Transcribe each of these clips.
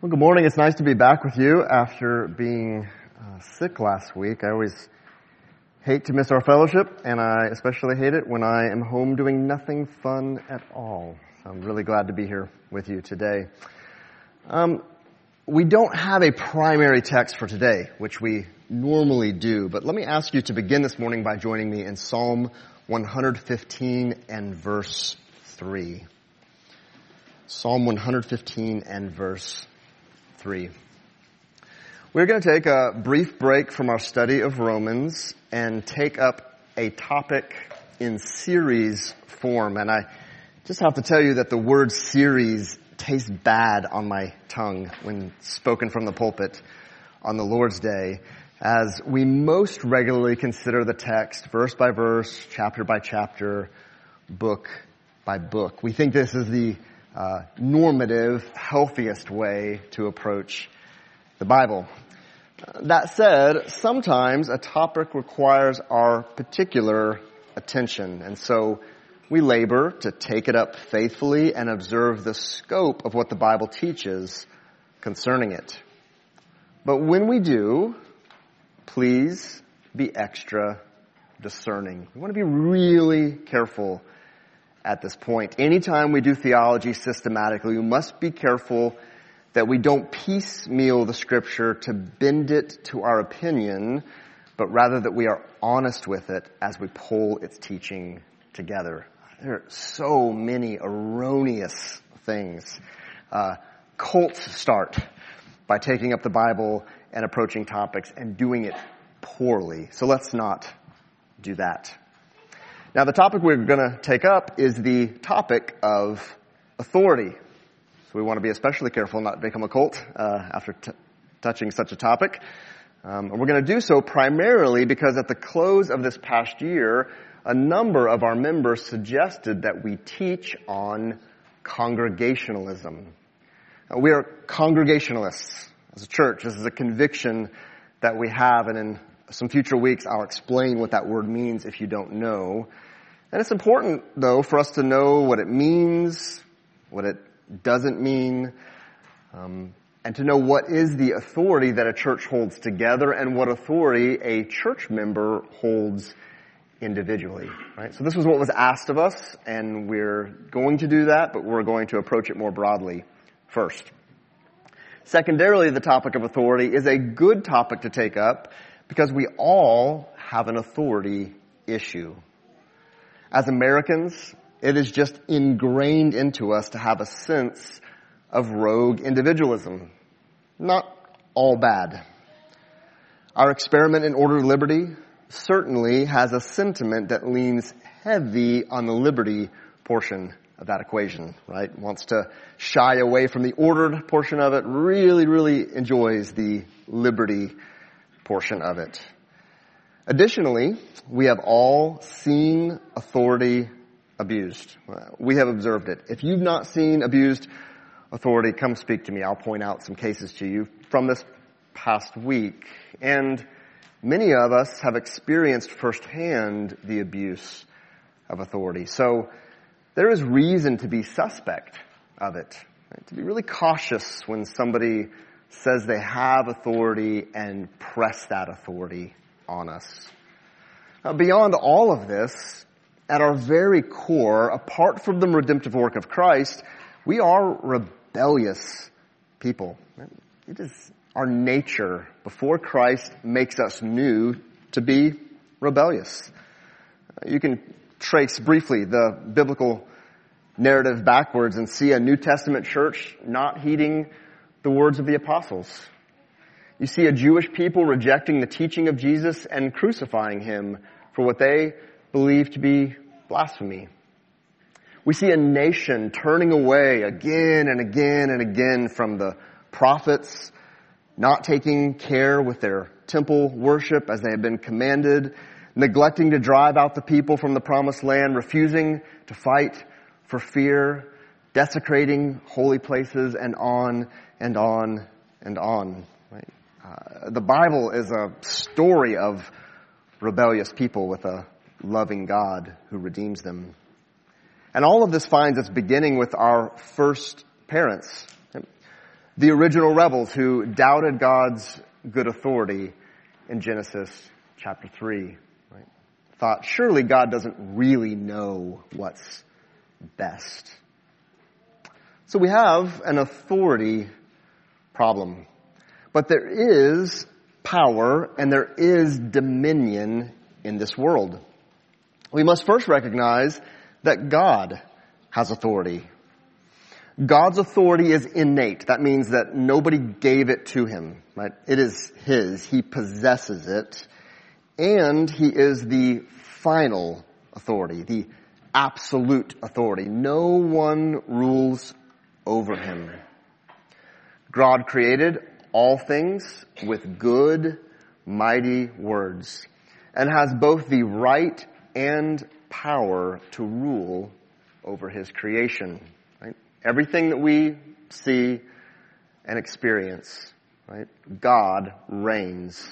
Well, good morning. It's nice to be back with you after being uh, sick last week. I always hate to miss our fellowship, and I especially hate it when I am home doing nothing fun at all. So I'm really glad to be here with you today. Um, we don't have a primary text for today, which we normally do, but let me ask you to begin this morning by joining me in Psalm 115 and verse 3. Psalm 115 and verse 3. We're going to take a brief break from our study of Romans and take up a topic in series form. And I just have to tell you that the word series tastes bad on my tongue when spoken from the pulpit on the Lord's Day as we most regularly consider the text verse by verse, chapter by chapter, book by book. We think this is the uh, normative, healthiest way to approach the Bible. That said, sometimes a topic requires our particular attention, and so we labor to take it up faithfully and observe the scope of what the Bible teaches concerning it. But when we do, please be extra discerning. We want to be really careful at this point. Anytime we do theology systematically, we must be careful that we don't piecemeal the scripture to bend it to our opinion, but rather that we are honest with it as we pull its teaching together. There are so many erroneous things. Uh, cults start by taking up the Bible and approaching topics and doing it poorly. So let's not do that. Now the topic we're going to take up is the topic of authority. So we want to be especially careful not to become a cult uh, after t- touching such a topic. Um, and we're going to do so primarily because at the close of this past year, a number of our members suggested that we teach on congregationalism. Uh, we are congregationalists as a church. This is a conviction that we have, and in some future weeks, I'll explain what that word means if you don't know. And it's important, though, for us to know what it means, what it doesn't mean, um, and to know what is the authority that a church holds together and what authority a church member holds individually. Right? So this was what was asked of us, and we're going to do that, but we're going to approach it more broadly first. Secondarily, the topic of authority is a good topic to take up because we all have an authority issue. As Americans, it is just ingrained into us to have a sense of rogue individualism. Not all bad. Our experiment in order liberty certainly has a sentiment that leans heavy on the liberty portion of that equation, right? Wants to shy away from the ordered portion of it, really, really enjoys the liberty portion of it. Additionally, we have all seen authority abused. We have observed it. If you've not seen abused authority, come speak to me. I'll point out some cases to you from this past week. And many of us have experienced firsthand the abuse of authority. So there is reason to be suspect of it, right? to be really cautious when somebody says they have authority and press that authority on us. Now, beyond all of this, at our very core, apart from the redemptive work of Christ, we are rebellious people. It is our nature before Christ makes us new to be rebellious. You can trace briefly the biblical narrative backwards and see a New Testament church not heeding the words of the apostles. You see a Jewish people rejecting the teaching of Jesus and crucifying him for what they believe to be blasphemy. We see a nation turning away again and again and again from the prophets, not taking care with their temple worship as they have been commanded, neglecting to drive out the people from the promised land, refusing to fight for fear, desecrating holy places, and on and on and on. Right? Uh, the Bible is a story of rebellious people with a loving God who redeems them. And all of this finds its beginning with our first parents. The original rebels who doubted God's good authority in Genesis chapter 3, right? Thought, surely God doesn't really know what's best. So we have an authority problem. But there is power and there is dominion in this world. We must first recognize that God has authority. God's authority is innate. That means that nobody gave it to him, right? It is his. He possesses it. And he is the final authority, the absolute authority. No one rules over him. God created all things with good, mighty words and has both the right and power to rule over his creation. Right? Everything that we see and experience, right? God reigns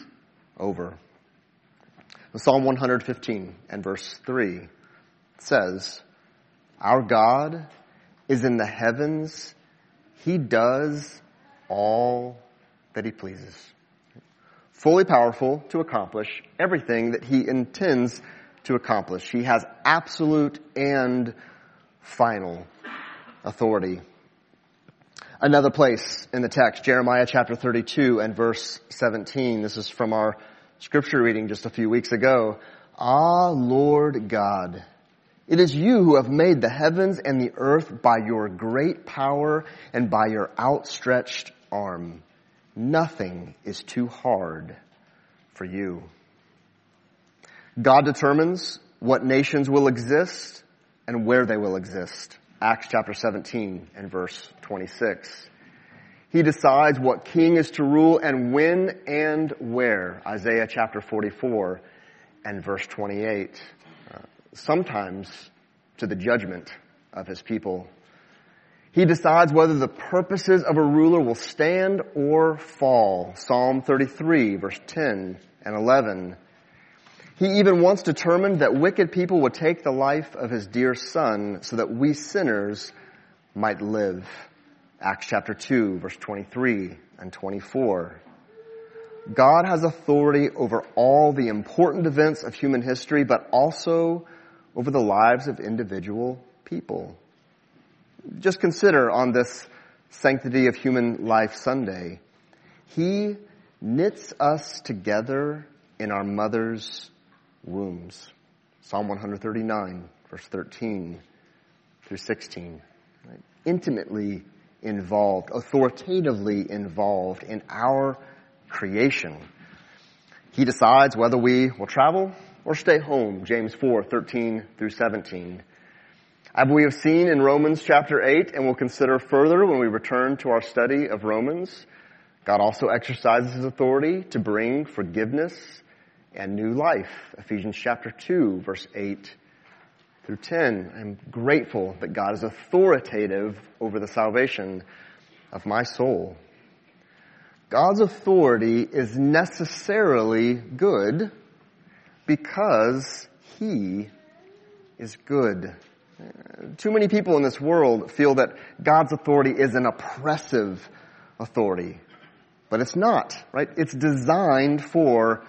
over. Psalm 115 and verse 3 says, Our God is in the heavens. He does all that he pleases. Fully powerful to accomplish everything that he intends to accomplish. He has absolute and final authority. Another place in the text, Jeremiah chapter 32 and verse 17. This is from our scripture reading just a few weeks ago. Ah, Lord God, it is you who have made the heavens and the earth by your great power and by your outstretched arm. Nothing is too hard for you. God determines what nations will exist and where they will exist. Acts chapter 17 and verse 26. He decides what king is to rule and when and where. Isaiah chapter 44 and verse 28. Uh, sometimes to the judgment of his people. He decides whether the purposes of a ruler will stand or fall. Psalm 33 verse 10 and 11. He even once determined that wicked people would take the life of his dear son so that we sinners might live. Acts chapter 2 verse 23 and 24. God has authority over all the important events of human history, but also over the lives of individual people. Just consider on this Sanctity of Human Life Sunday, He knits us together in our mother's wombs. Psalm 139, verse 13 through 16. Right? Intimately involved, authoritatively involved in our creation. He decides whether we will travel or stay home, James 4, 13 through 17. As we have seen in Romans chapter 8 and will consider further when we return to our study of Romans, God also exercises his authority to bring forgiveness and new life. Ephesians chapter 2 verse 8 through 10. I'm grateful that God is authoritative over the salvation of my soul. God's authority is necessarily good because He is good. Too many people in this world feel that God's authority is an oppressive authority. But it's not, right? It's designed for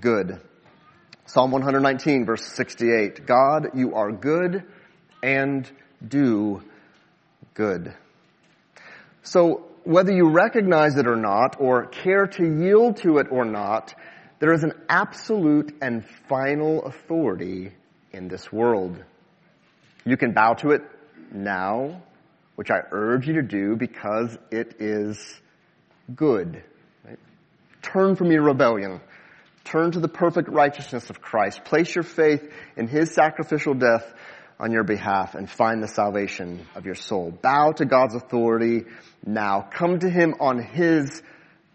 good. Psalm 119 verse 68. God, you are good and do good. So whether you recognize it or not, or care to yield to it or not, there is an absolute and final authority in this world. You can bow to it now, which I urge you to do because it is good. Right? Turn from your rebellion. Turn to the perfect righteousness of Christ. Place your faith in His sacrificial death on your behalf and find the salvation of your soul. Bow to God's authority now. Come to Him on His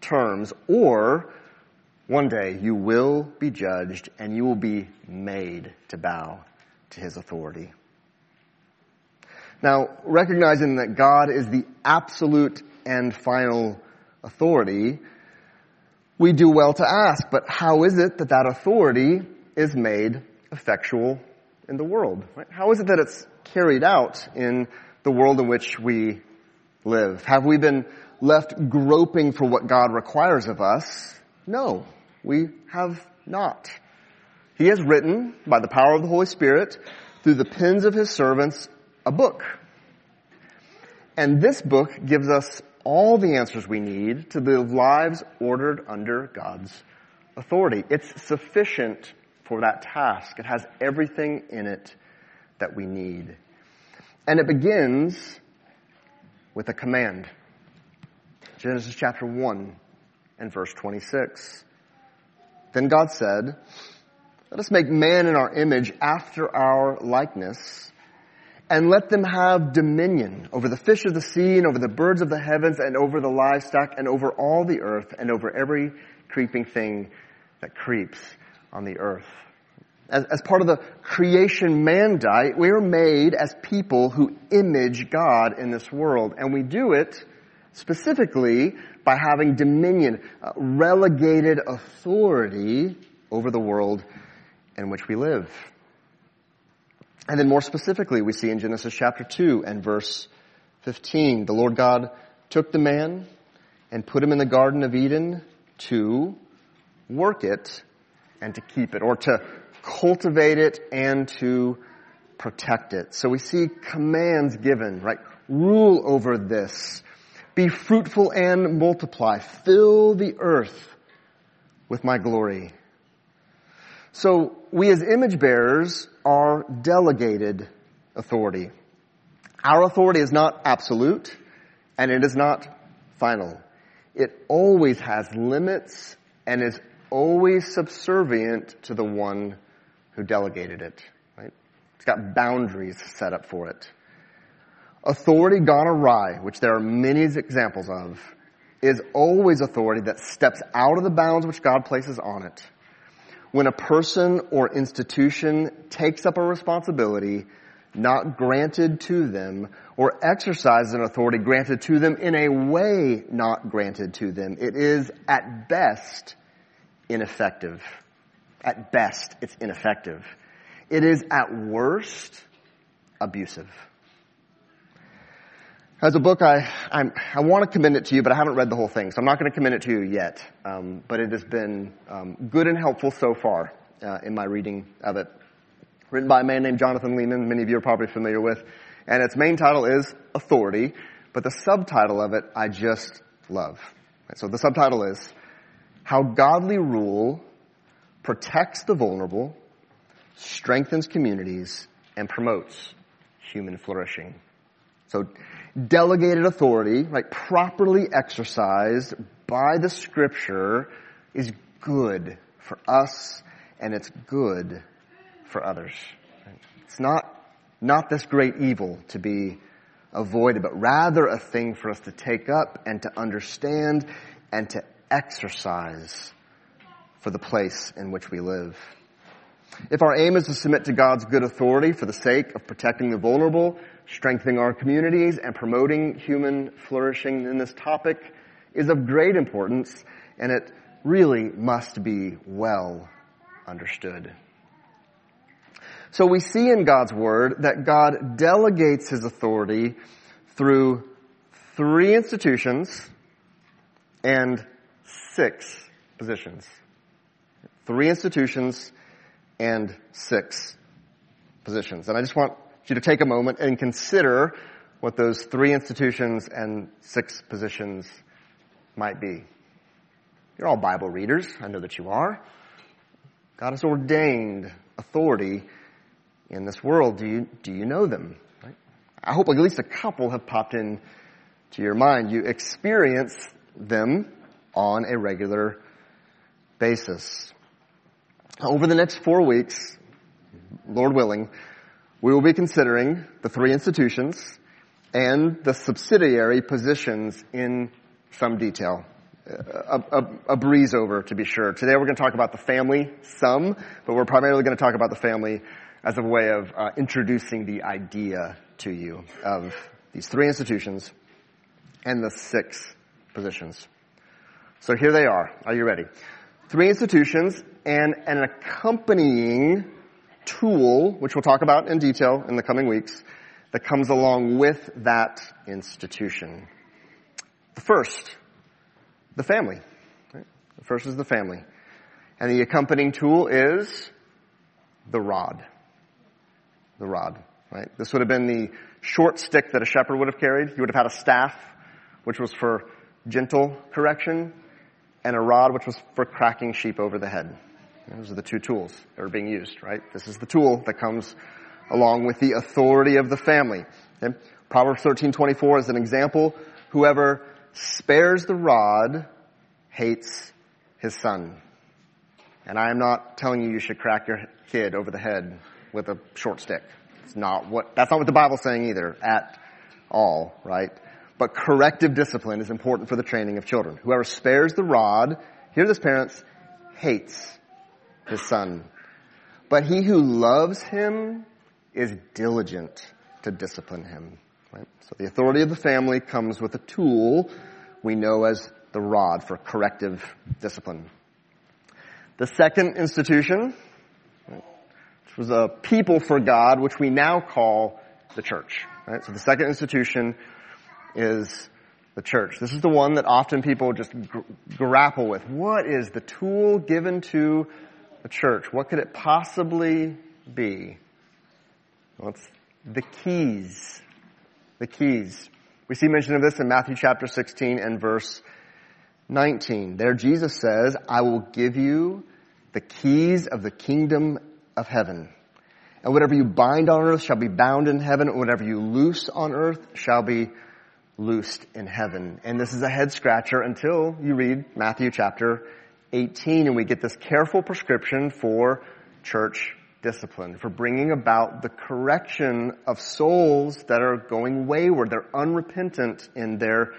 terms or one day you will be judged and you will be made to bow to His authority. Now, recognizing that God is the absolute and final authority, we do well to ask, but how is it that that authority is made effectual in the world? Right? How is it that it's carried out in the world in which we live? Have we been left groping for what God requires of us? No, we have not. He has written, by the power of the Holy Spirit, through the pens of his servants, a book. And this book gives us all the answers we need to live lives ordered under God's authority. It's sufficient for that task. It has everything in it that we need. And it begins with a command. Genesis chapter 1 and verse 26. Then God said, let us make man in our image after our likeness and let them have dominion over the fish of the sea and over the birds of the heavens and over the livestock and over all the earth and over every creeping thing that creeps on the earth. As, as part of the creation mandate, we are made as people who image God in this world. And we do it specifically by having dominion, uh, relegated authority over the world in which we live. And then more specifically, we see in Genesis chapter 2 and verse 15, the Lord God took the man and put him in the Garden of Eden to work it and to keep it, or to cultivate it and to protect it. So we see commands given, right? Rule over this. Be fruitful and multiply. Fill the earth with my glory. So we as image bearers are delegated authority. Our authority is not absolute and it is not final. It always has limits and is always subservient to the one who delegated it. Right? It's got boundaries set up for it. Authority gone awry, which there are many examples of, is always authority that steps out of the bounds which God places on it when a person or institution takes up a responsibility not granted to them or exercises an authority granted to them in a way not granted to them, it is at best ineffective. At best, it's ineffective. It is at worst abusive. As a book, I, I'm, i want to commend it to you, but I haven't read the whole thing, so I'm not going to commend it to you yet. Um, but it has been um, good and helpful so far uh, in my reading of it. Written by a man named Jonathan Leeman, many of you are probably familiar with, and its main title is Authority, but the subtitle of it I just love. So the subtitle is How Godly Rule Protects the Vulnerable, Strengthens Communities, and Promotes Human Flourishing. So delegated authority, right, properly exercised by the scripture is good for us and it's good for others. It's not, not this great evil to be avoided, but rather a thing for us to take up and to understand and to exercise for the place in which we live. If our aim is to submit to God's good authority for the sake of protecting the vulnerable, strengthening our communities, and promoting human flourishing in this topic is of great importance, and it really must be well understood. So we see in God's Word that God delegates His authority through three institutions and six positions. Three institutions and six positions. And I just want you to take a moment and consider what those three institutions and six positions might be. You're all Bible readers. I know that you are. God has ordained authority in this world. Do you, do you know them? Right? I hope at least a couple have popped in to your mind. You experience them on a regular basis. Over the next four weeks, Lord willing, we will be considering the three institutions and the subsidiary positions in some detail. A, a, a, breeze over to be sure. Today we're going to talk about the family some, but we're primarily going to talk about the family as a way of uh, introducing the idea to you of these three institutions and the six positions. So here they are. Are you ready? Three institutions and an accompanying tool, which we'll talk about in detail in the coming weeks, that comes along with that institution. The first, the family. Right? The first is the family. And the accompanying tool is the rod. The rod, right? This would have been the short stick that a shepherd would have carried. He would have had a staff, which was for gentle correction, and a rod, which was for cracking sheep over the head. Those are the two tools that are being used, right? This is the tool that comes along with the authority of the family. Okay? Proverbs 13:24 is an example. Whoever spares the rod hates his son. And I am not telling you you should crack your kid over the head with a short stick. It's not what, that's not what the Bible's saying either at all, right? But corrective discipline is important for the training of children. Whoever spares the rod, hear this parents, hates his son. But he who loves him is diligent to discipline him. Right? So the authority of the family comes with a tool we know as the rod for corrective discipline. The second institution, which was a people for God, which we now call the church. Right? So the second institution is the church. This is the one that often people just gr- grapple with. What is the tool given to the church? What could it possibly be? Well, it's the keys. The keys. We see mention of this in Matthew chapter 16 and verse 19. There Jesus says, I will give you the keys of the kingdom of heaven. And whatever you bind on earth shall be bound in heaven, and whatever you loose on earth shall be loosed in heaven. And this is a head scratcher until you read Matthew chapter 18 and we get this careful prescription for church discipline, for bringing about the correction of souls that are going wayward. They're unrepentant in their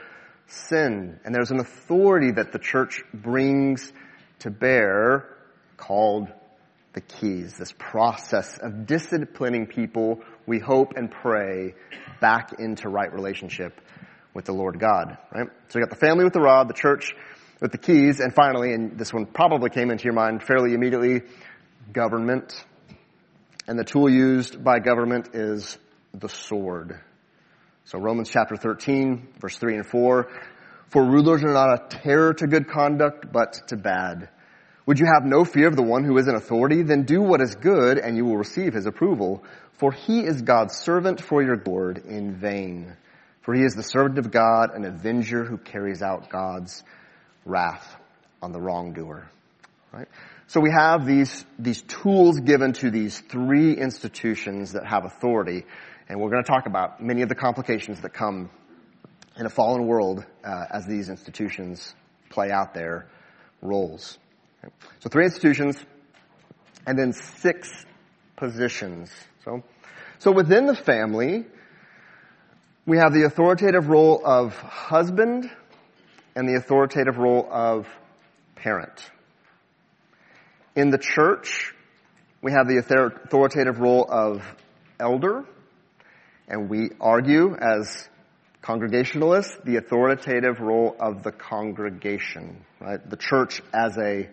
sin. And there's an authority that the church brings to bear called the keys, this process of disciplining people, we hope and pray, back into right relationship with the Lord God, right? So you got the family with the rod, the church with the keys, and finally, and this one probably came into your mind fairly immediately, government. And the tool used by government is the sword. So Romans chapter 13, verse 3 and 4. For rulers are not a terror to good conduct, but to bad. Would you have no fear of the one who is in authority? Then do what is good and you will receive his approval. For he is God's servant for your Lord in vain. For he is the servant of God, an avenger who carries out God's wrath on the wrongdoer. Right? So we have these, these tools given to these three institutions that have authority, and we're going to talk about many of the complications that come in a fallen world uh, as these institutions play out their roles. Okay? So three institutions, and then six positions. So, so within the family, we have the authoritative role of husband, and the authoritative role of parent. In the church, we have the authoritative role of elder, and we argue as congregationalists the authoritative role of the congregation, right? The church as a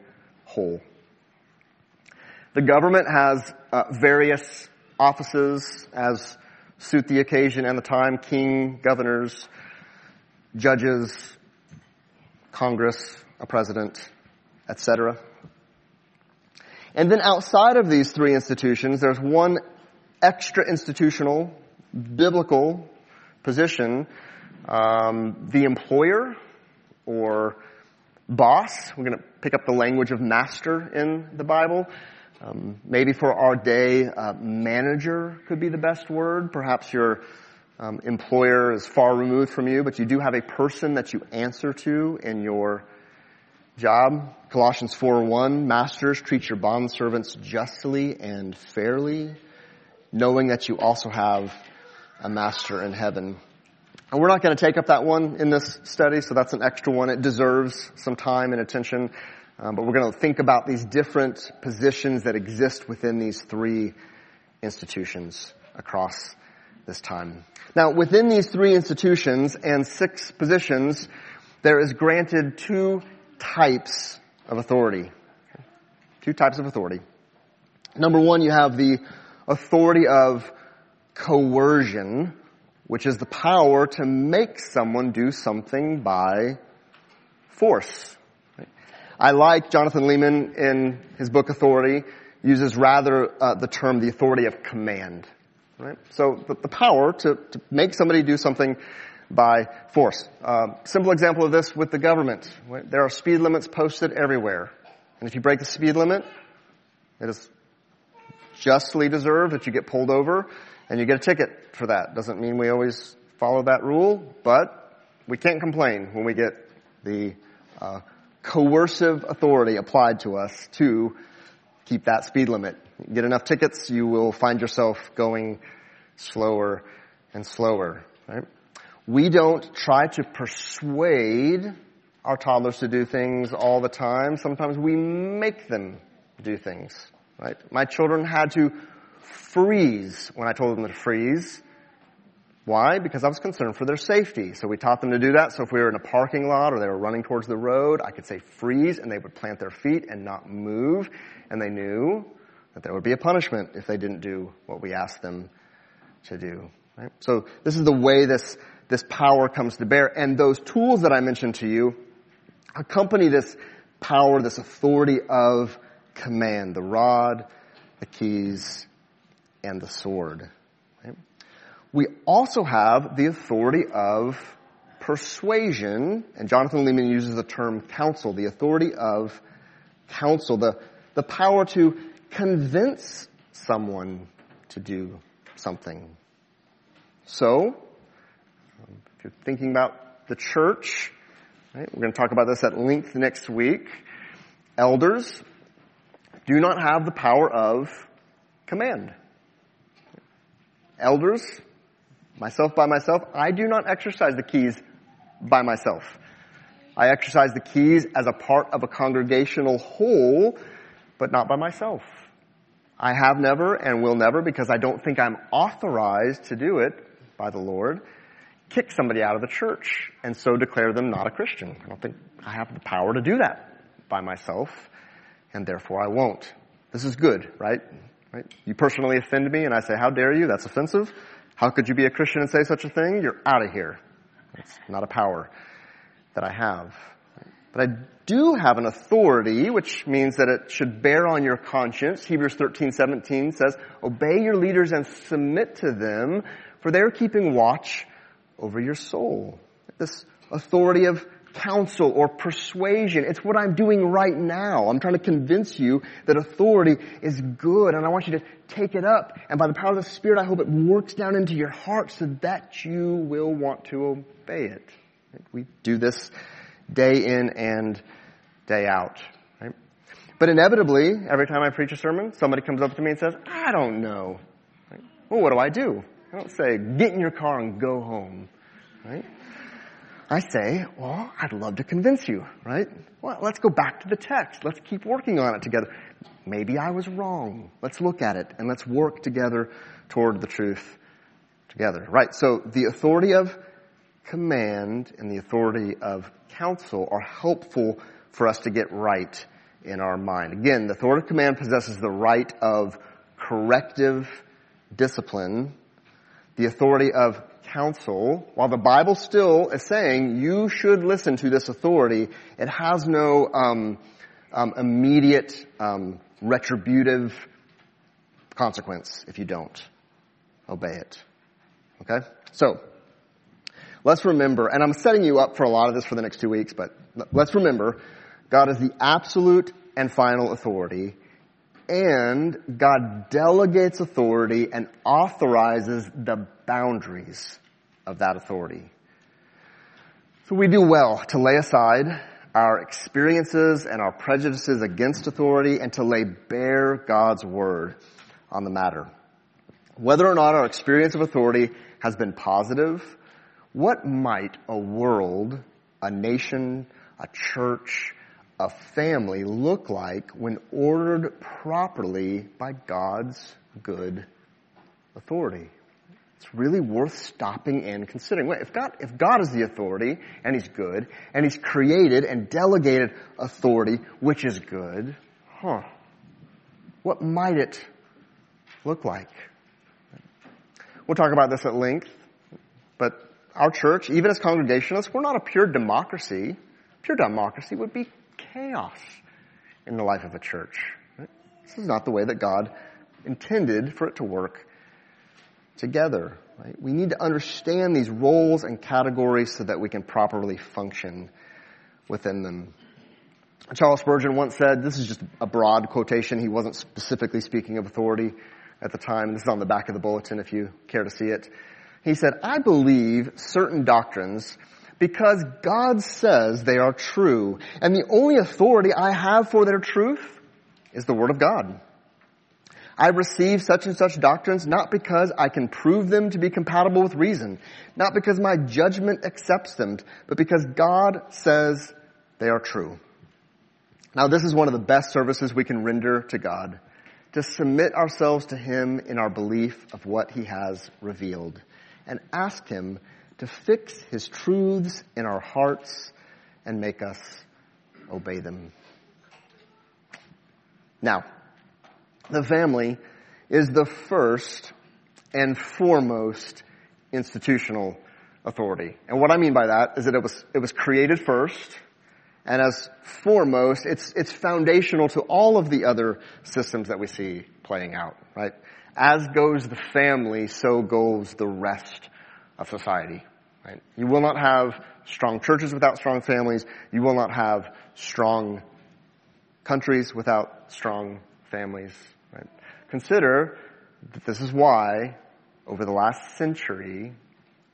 whole. The government has uh, various offices as suit the occasion and the time, king, governors, judges, Congress, a president, etc. And then outside of these three institutions, there's one extra institutional, biblical position, um, the employer or boss. We're going to pick up the language of master in the Bible. Um, maybe for our day, uh, manager could be the best word. Perhaps your um, employer is far removed from you, but you do have a person that you answer to in your job. Colossians 4:1, masters treat your bond servants justly and fairly, knowing that you also have a master in heaven. And we're not going to take up that one in this study, so that's an extra one. It deserves some time and attention. Um, but we're going to think about these different positions that exist within these three institutions across this time. Now, within these three institutions and six positions, there is granted two types of authority. Two types of authority. Number one, you have the authority of coercion, which is the power to make someone do something by force. I like Jonathan Leeman in his book Authority uses rather uh, the term the authority of command. Right? So the, the power to, to, make somebody do something by force. Uh, simple example of this with the government. There are speed limits posted everywhere. And if you break the speed limit, it is justly deserved that you get pulled over and you get a ticket for that. Doesn't mean we always follow that rule, but we can't complain when we get the uh, coercive authority applied to us to keep that speed limit. You get enough tickets, you will find yourself going slower and slower. Right? We don't try to persuade our toddlers to do things all the time. Sometimes we make them do things. Right? My children had to freeze when I told them to freeze. Why? Because I was concerned for their safety. So we taught them to do that. So if we were in a parking lot or they were running towards the road, I could say freeze and they would plant their feet and not move. And they knew that there would be a punishment if they didn't do what we asked them to do. Right? So this is the way this, this power comes to bear. And those tools that I mentioned to you accompany this power, this authority of command. The rod, the keys, and the sword. We also have the authority of persuasion, and Jonathan Leeman uses the term counsel, the authority of counsel, the, the power to convince someone to do something. So, if you're thinking about the church, right, we're going to talk about this at length next week. Elders do not have the power of command elders, myself by myself, I do not exercise the keys by myself. I exercise the keys as a part of a congregational whole, but not by myself. I have never and will never, because I don't think I'm authorized to do it by the Lord, kick somebody out of the church and so declare them not a Christian. I don't think I have the power to do that by myself, and therefore I won't. This is good, right? Right? You personally offend me and I say, how dare you? That's offensive. How could you be a Christian and say such a thing? You're out of here. It's not a power that I have. But I do have an authority, which means that it should bear on your conscience. Hebrews 13, 17 says, obey your leaders and submit to them, for they're keeping watch over your soul. This authority of counsel or persuasion. It's what I'm doing right now. I'm trying to convince you that authority is good and I want you to take it up. And by the power of the Spirit, I hope it works down into your heart so that you will want to obey it. We do this day in and day out. Right? But inevitably, every time I preach a sermon, somebody comes up to me and says, I don't know. Right? Well, what do I do? I don't say, get in your car and go home. Right? I say, well, I'd love to convince you, right? Well, let's go back to the text. Let's keep working on it together. Maybe I was wrong. Let's look at it and let's work together toward the truth together, right? So the authority of command and the authority of counsel are helpful for us to get right in our mind. Again, the authority of command possesses the right of corrective discipline. The authority of counsel, while the Bible still is saying you should listen to this authority, it has no um, um, immediate um, retributive consequence if you don't obey it. Okay? So, let's remember, and I'm setting you up for a lot of this for the next two weeks, but let's remember, God is the absolute and final authority, and God delegates authority and authorizes the boundaries of that authority. So we do well to lay aside our experiences and our prejudices against authority and to lay bare God's word on the matter. Whether or not our experience of authority has been positive, what might a world, a nation, a church, a family look like when ordered properly by God's good authority? It's really worth stopping and considering. Wait, if God, if God is the authority, and He's good, and He's created and delegated authority, which is good, huh, what might it look like? We'll talk about this at length But our church, even as congregationalists, we're not a pure democracy. Pure democracy would be chaos in the life of a church. This is not the way that God intended for it to work together. Right? We need to understand these roles and categories so that we can properly function within them. Charles Spurgeon once said, this is just a broad quotation, he wasn't specifically speaking of authority at the time. This is on the back of the bulletin if you care to see it. He said, I believe certain doctrines because God says they are true, and the only authority I have for their truth is the Word of God. I receive such and such doctrines not because I can prove them to be compatible with reason, not because my judgment accepts them, but because God says they are true. Now this is one of the best services we can render to God, to submit ourselves to Him in our belief of what He has revealed, and ask Him to fix His truths in our hearts and make us obey them. Now, the family is the first and foremost institutional authority. And what I mean by that is that it was, it was created first, and as foremost, it's, it's foundational to all of the other systems that we see playing out, right? As goes the family, so goes the rest of society, right? You will not have strong churches without strong families. You will not have strong countries without strong families. Right? Consider that this is why, over the last century,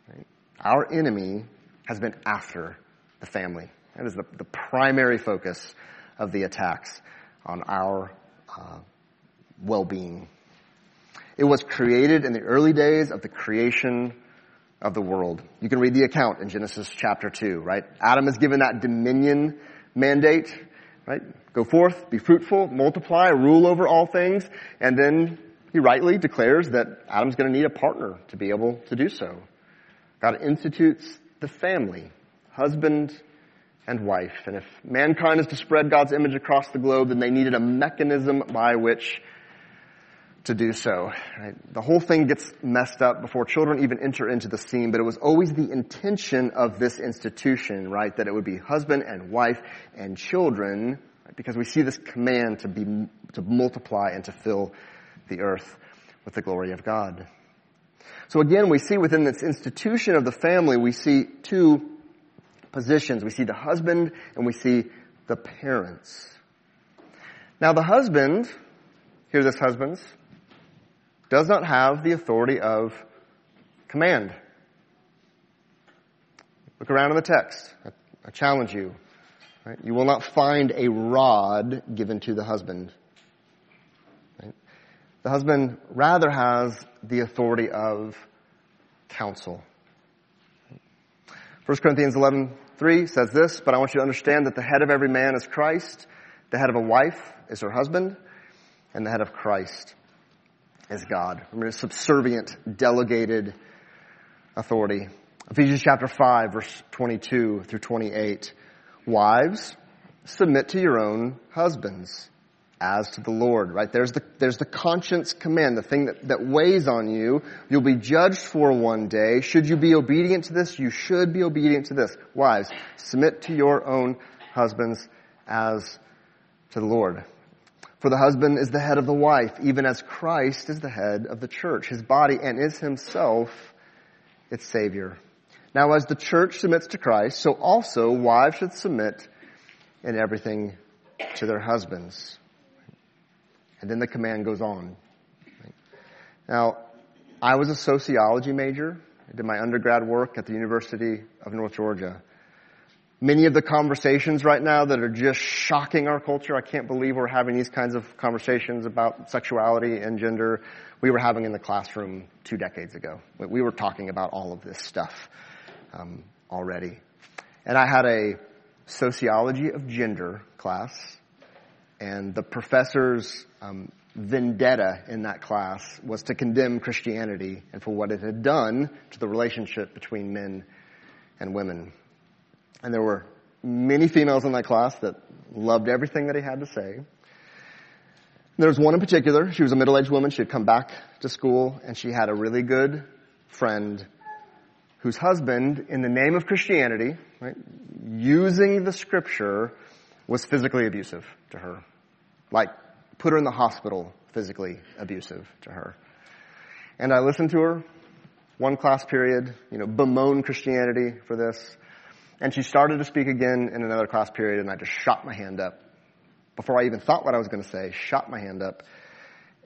right, our enemy has been after the family. That is the, the primary focus of the attacks on our uh, well-being. It was created in the early days of the creation of the world. You can read the account in Genesis chapter 2, right? Adam is given that dominion mandate, right? Go forth, be fruitful, multiply, rule over all things, and then he rightly declares that Adam's going to need a partner to be able to do so. God institutes the family, husband and wife. And if mankind is to spread God's image across the globe, then they needed a mechanism by which to do so. Right? The whole thing gets messed up before children even enter into the scene, but it was always the intention of this institution, right, that it would be husband and wife and children, right? because we see this command to be, to multiply and to fill the earth with the glory of God. So again, we see within this institution of the family, we see two positions. We see the husband and we see the parents. Now the husband, hear this husbands, does not have the authority of command. Look around in the text. I, challenge you. Right? You will not find a rod given to the husband. Right? The husband rather has the authority of counsel. 1 Corinthians 11, 3 says this, but I want you to understand that the head of every man is Christ, the head of a wife is her husband, and the head of Christ is God. Remember, subservient, delegated authority. Ephesians chapter 5 verse 22 through 28. Wives, submit to your own husbands as to the Lord, right? There's the, there's the conscience command, the thing that, that weighs on you. You'll be judged for one day. Should you be obedient to this? You should be obedient to this. Wives, submit to your own husbands as to the Lord. For the husband is the head of the wife, even as Christ is the head of the church, his body, and is himself its savior. Now as the church submits to Christ, so also wives should submit in everything to their husbands. And then the command goes on. Now, I was a sociology major. I did my undergrad work at the University of North Georgia. Many of the conversations right now that are just shocking our culture, I can't believe we're having these kinds of conversations about sexuality and gender, we were having in the classroom two decades ago. We were talking about all of this stuff um, already. And I had a sociology of gender class and the professor's um, vendetta in that class was to condemn Christianity and for what it had done to the relationship between men and women. And there were many females in that class that loved everything that he had to say. There was one in particular. She was a middle-aged woman. She had come back to school and she had a really good friend whose husband, in the name of Christianity, right, using the scripture, was physically abusive to her. Like, put her in the hospital, physically abusive to her. And I listened to her, one class period, you know, bemoan Christianity for this. And she started to speak again in another class period, and I just shot my hand up. Before I even thought what I was going to say, shot my hand up,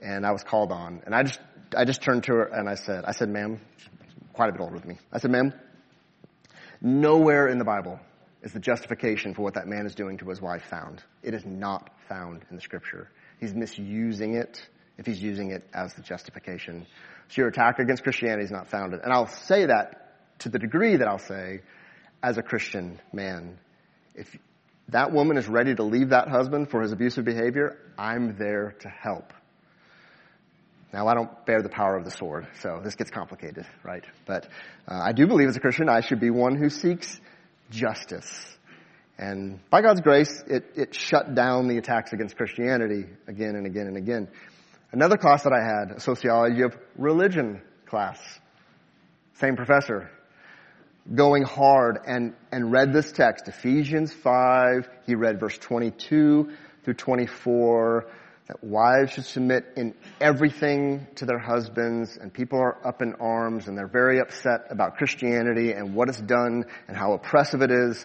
and I was called on. And I just, I just turned to her and I said, I said, ma'am, quite a bit older than me. I said, ma'am, nowhere in the Bible is the justification for what that man is doing to his wife found. It is not found in the scripture. He's misusing it if he's using it as the justification. So your attack against Christianity is not founded. And I'll say that to the degree that I'll say, as a Christian man, if that woman is ready to leave that husband for his abusive behavior, I'm there to help. Now, I don't bear the power of the sword, so this gets complicated, right? But uh, I do believe as a Christian, I should be one who seeks justice. And by God's grace, it, it shut down the attacks against Christianity again and again and again. Another class that I had, a sociology of religion class. Same professor. Going hard and, and read this text, Ephesians 5. He read verse 22 through 24 that wives should submit in everything to their husbands and people are up in arms and they're very upset about Christianity and what it's done and how oppressive it is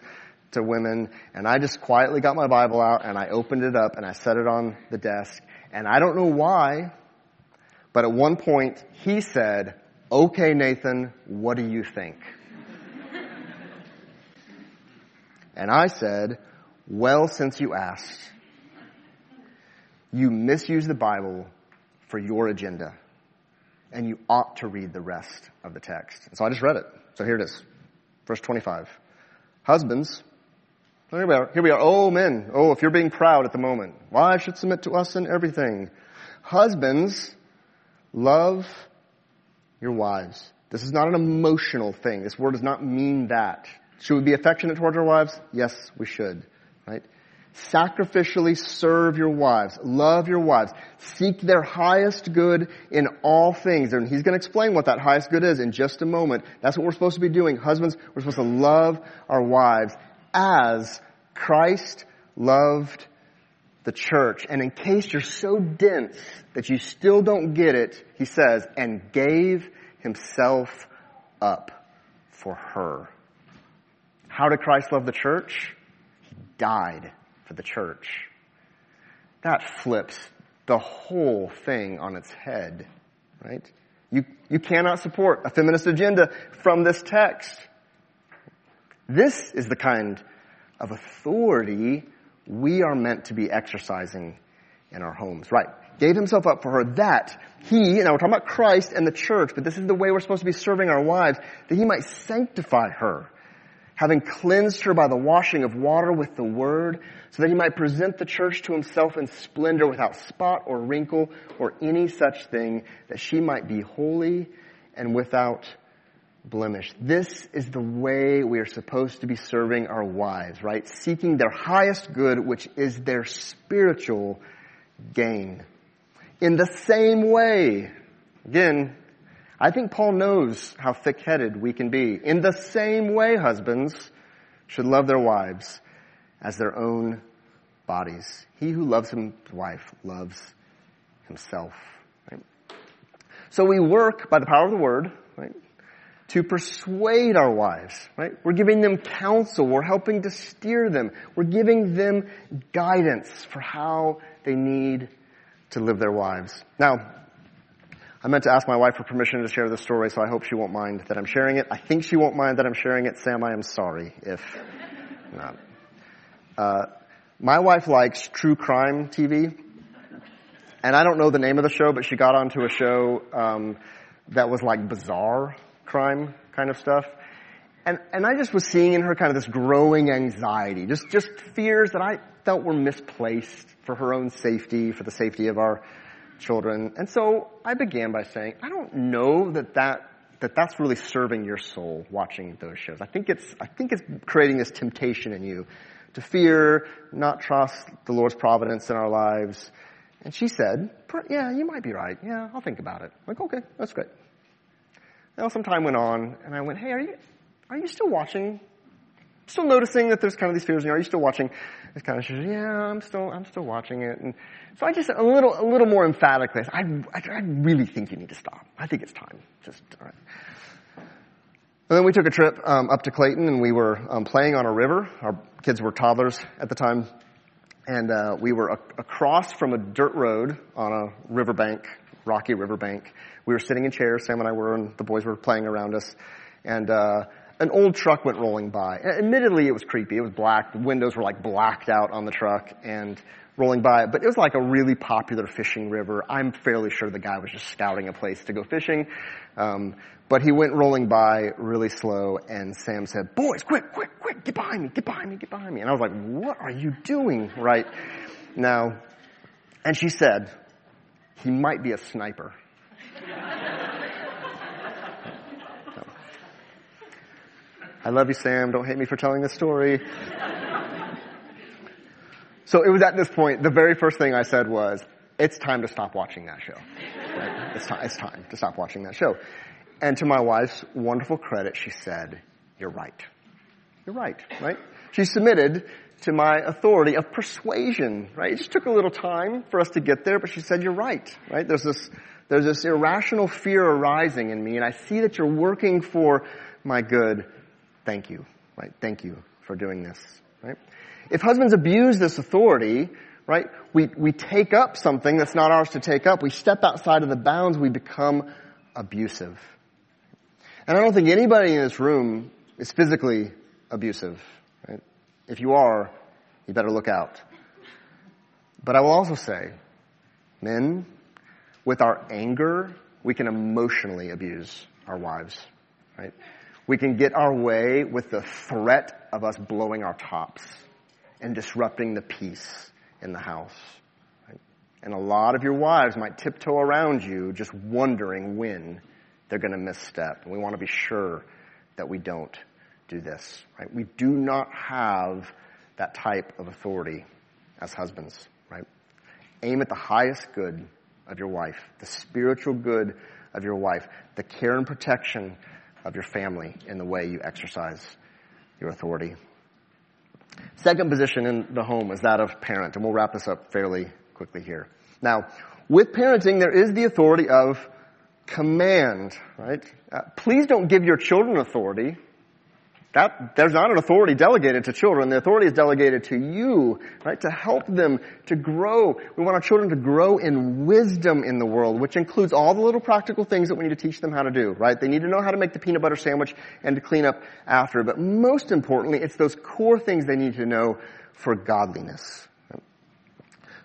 to women. And I just quietly got my Bible out and I opened it up and I set it on the desk. And I don't know why, but at one point he said, okay, Nathan, what do you think? And I said, well, since you asked, you misuse the Bible for your agenda. And you ought to read the rest of the text. And so I just read it. So here it is. Verse 25. Husbands, here we are. Here we are. Oh, men. Oh, if you're being proud at the moment, wives should submit to us in everything. Husbands, love your wives. This is not an emotional thing. This word does not mean that. Should we be affectionate towards our wives? Yes, we should. Right? Sacrificially serve your wives. Love your wives. Seek their highest good in all things. And he's going to explain what that highest good is in just a moment. That's what we're supposed to be doing. Husbands, we're supposed to love our wives as Christ loved the church. And in case you're so dense that you still don't get it, he says, and gave himself up for her. How did Christ love the church? He died for the church. That flips the whole thing on its head, right? You, you cannot support a feminist agenda from this text. This is the kind of authority we are meant to be exercising in our homes. Right. Gave himself up for her that he, now we're talking about Christ and the church, but this is the way we're supposed to be serving our wives, that he might sanctify her having cleansed her by the washing of water with the word, so that he might present the church to himself in splendor without spot or wrinkle or any such thing, that she might be holy and without blemish. This is the way we are supposed to be serving our wives, right? Seeking their highest good, which is their spiritual gain. In the same way, again, I think Paul knows how thick-headed we can be. In the same way, husbands should love their wives as their own bodies. He who loves his wife loves himself. Right? So we work by the power of the word, right, to persuade our wives, right? We're giving them counsel. We're helping to steer them. We're giving them guidance for how they need to live their lives. Now, I meant to ask my wife for permission to share this story, so I hope she won't mind that I'm sharing it. I think she won't mind that I'm sharing it. Sam, I am sorry if not. Uh, my wife likes true crime TV, and I don't know the name of the show, but she got onto a show um, that was like bizarre crime kind of stuff. And, and I just was seeing in her kind of this growing anxiety, just, just fears that I felt were misplaced for her own safety, for the safety of our children. And so I began by saying, I don't know that that that that's really serving your soul watching those shows. I think it's I think it's creating this temptation in you to fear, not trust the Lord's providence in our lives. And she said, "Yeah, you might be right. Yeah, I'll think about it." I'm like, okay, that's great. Now some time went on, and I went, hey, are you, are you still watching? Still noticing that there's kind of these fears, are you still watching? It's kind of, yeah, I'm still, I'm still watching it. And so I just, a little, a little more emphatically, I, I, I really think you need to stop. I think it's time. Just, all right. And then we took a trip um, up to Clayton, and we were um, playing on a river. Our kids were toddlers at the time, and uh, we were across from a dirt road on a riverbank, rocky riverbank. We were sitting in chairs. Sam and I were, and the boys were playing around us, and uh, an old truck went rolling by. Admittedly, it was creepy. It was black. The windows were like blacked out on the truck, and rolling by, but it was like a really popular fishing river. I'm fairly sure the guy was just scouting a place to go fishing. Um, but he went rolling by really slow and Sam said, boys, quick, quick, quick, get behind me, get behind me, get behind me. And I was like, what are you doing right now? And she said, he might be a sniper. I love you, Sam. Don't hate me for telling this story. So it was at this point, the very first thing I said was, it's time to stop watching that show. It's, time, it's time to stop watching that show. And to my wife's wonderful credit, she said, you're right. You're right, right? She submitted to my authority of persuasion, right? It just took a little time for us to get there, but she said, you're right, right? There's this, there's this irrational fear arising in me, and I see that you're working for my good. Thank you, right? Thank you for doing this, right? If husbands abuse this authority, right, we, we take up something that's not ours to take up. We step outside of the bounds. We become abusive. And I don't think anybody in this room is physically abusive. Right? If you are, you better look out. But I will also say, men, with our anger, we can emotionally abuse our wives. Right? We can get our way with the threat of us blowing our tops and disrupting the peace in the house. Right? And a lot of your wives might tiptoe around you just wondering when they're going to misstep. And we want to be sure that we don't do this. Right? We do not have that type of authority as husbands. Right? Aim at the highest good of your wife, the spiritual good of your wife, the care and protection of your family in the way you exercise your authority. Second position in the home is that of parent, and we'll wrap this up fairly quickly here. Now, with parenting, there is the authority of command, right? Uh, please don't give your children authority. That, there's not an authority delegated to children. The authority is delegated to you, right? To help them to grow. We want our children to grow in wisdom in the world, which includes all the little practical things that we need to teach them how to do, right? They need to know how to make the peanut butter sandwich and to clean up after. But most importantly, it's those core things they need to know for godliness.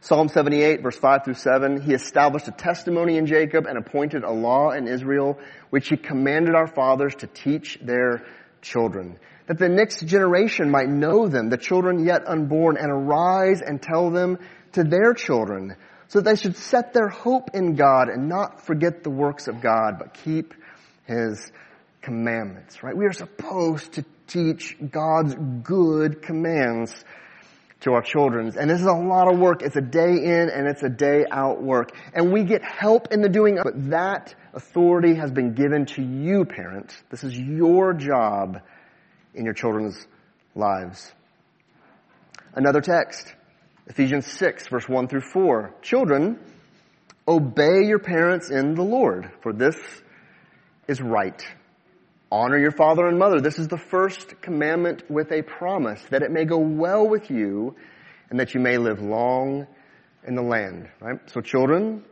Psalm 78 verse 5 through 7, he established a testimony in Jacob and appointed a law in Israel, which he commanded our fathers to teach their children, that the next generation might know them, the children yet unborn, and arise and tell them to their children, so that they should set their hope in God and not forget the works of God, but keep His commandments, right? We are supposed to teach God's good commands to our children's. And this is a lot of work. It's a day in and it's a day out work. And we get help in the doing, of but that authority has been given to you, parent. This is your job in your children's lives. Another text, Ephesians 6 verse 1 through 4. Children, obey your parents in the Lord, for this is right. Honor your father and mother. This is the first commandment with a promise that it may go well with you and that you may live long in the land, right? So children,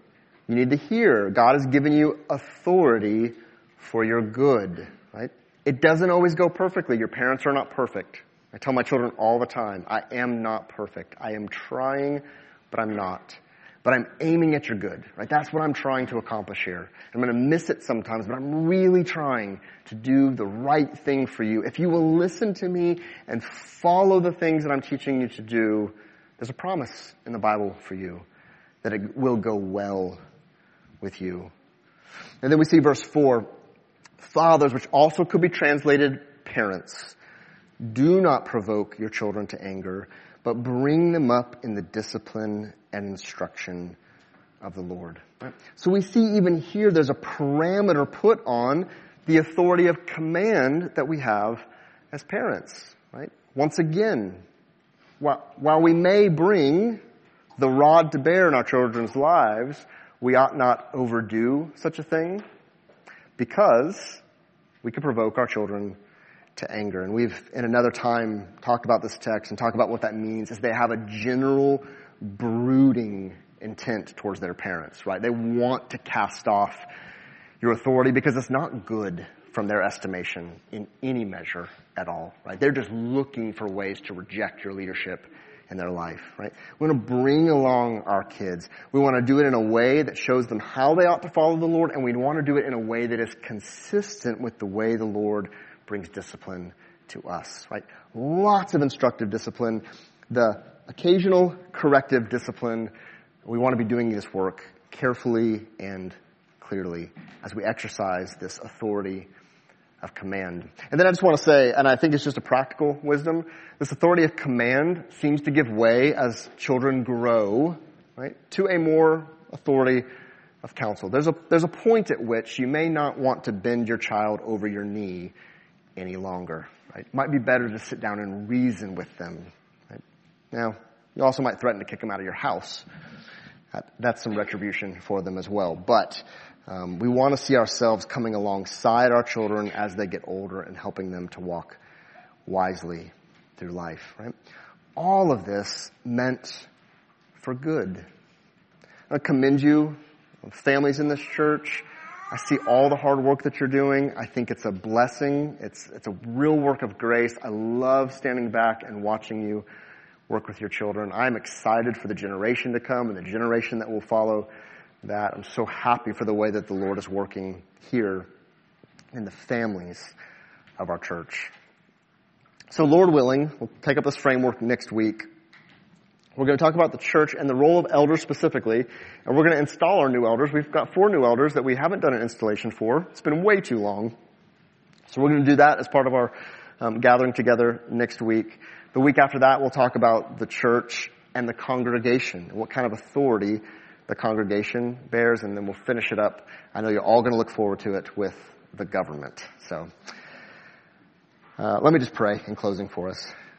you need to hear. God has given you authority for your good, right? It doesn't always go perfectly. Your parents are not perfect. I tell my children all the time, I am not perfect. I am trying, but I'm not. But I'm aiming at your good, right? That's what I'm trying to accomplish here. I'm going to miss it sometimes, but I'm really trying to do the right thing for you. If you will listen to me and follow the things that I'm teaching you to do, there's a promise in the Bible for you that it will go well with you. And then we see verse 4 Fathers, which also could be translated parents, do not provoke your children to anger, but bring them up in the discipline and instruction of the Lord. So we see even here there's a parameter put on the authority of command that we have as parents, right? Once again, while we may bring the rod to bear in our children's lives, we ought not overdo such a thing because we could provoke our children to anger. And we've, in another time, talked about this text and talked about what that means is they have a general brooding intent towards their parents, right? They want to cast off your authority because it's not good from their estimation in any measure at all, right? They're just looking for ways to reject your leadership in their life, right? We want to bring along our kids. We want to do it in a way that shows them how they ought to follow the Lord, and we want to do it in a way that is consistent with the way the Lord brings discipline to us, right? Lots of instructive discipline. The occasional corrective discipline. We want to be doing this work carefully and clearly as we exercise this authority of command. And then I just want to say, and I think it's just a practical wisdom, this authority of command seems to give way as children grow, right, to a more authority of counsel. There's a, there's a point at which you may not want to bend your child over your knee any longer, right? Might be better to sit down and reason with them. Right? Now, you also might threaten to kick them out of your house. That's some retribution for them as well. But um, we want to see ourselves coming alongside our children as they get older and helping them to walk wisely through life, right? All of this meant for good. I commend you, families in this church. I see all the hard work that you're doing. I think it's a blessing. It's, it's a real work of grace. I love standing back and watching you work with your children. I'm excited for the generation to come and the generation that will follow that. I'm so happy for the way that the Lord is working here in the families of our church. So Lord willing, we'll take up this framework next week. We're going to talk about the church and the role of elders specifically, and we're going to install our new elders. We've got four new elders that we haven't done an installation for. It's been way too long. So we're going to do that as part of our um, gathering together next week. The week after that, we'll talk about the church and the congregation, what kind of authority the congregation bears, and then we'll finish it up. I know you're all going to look forward to it with the government. So, uh, let me just pray in closing for us.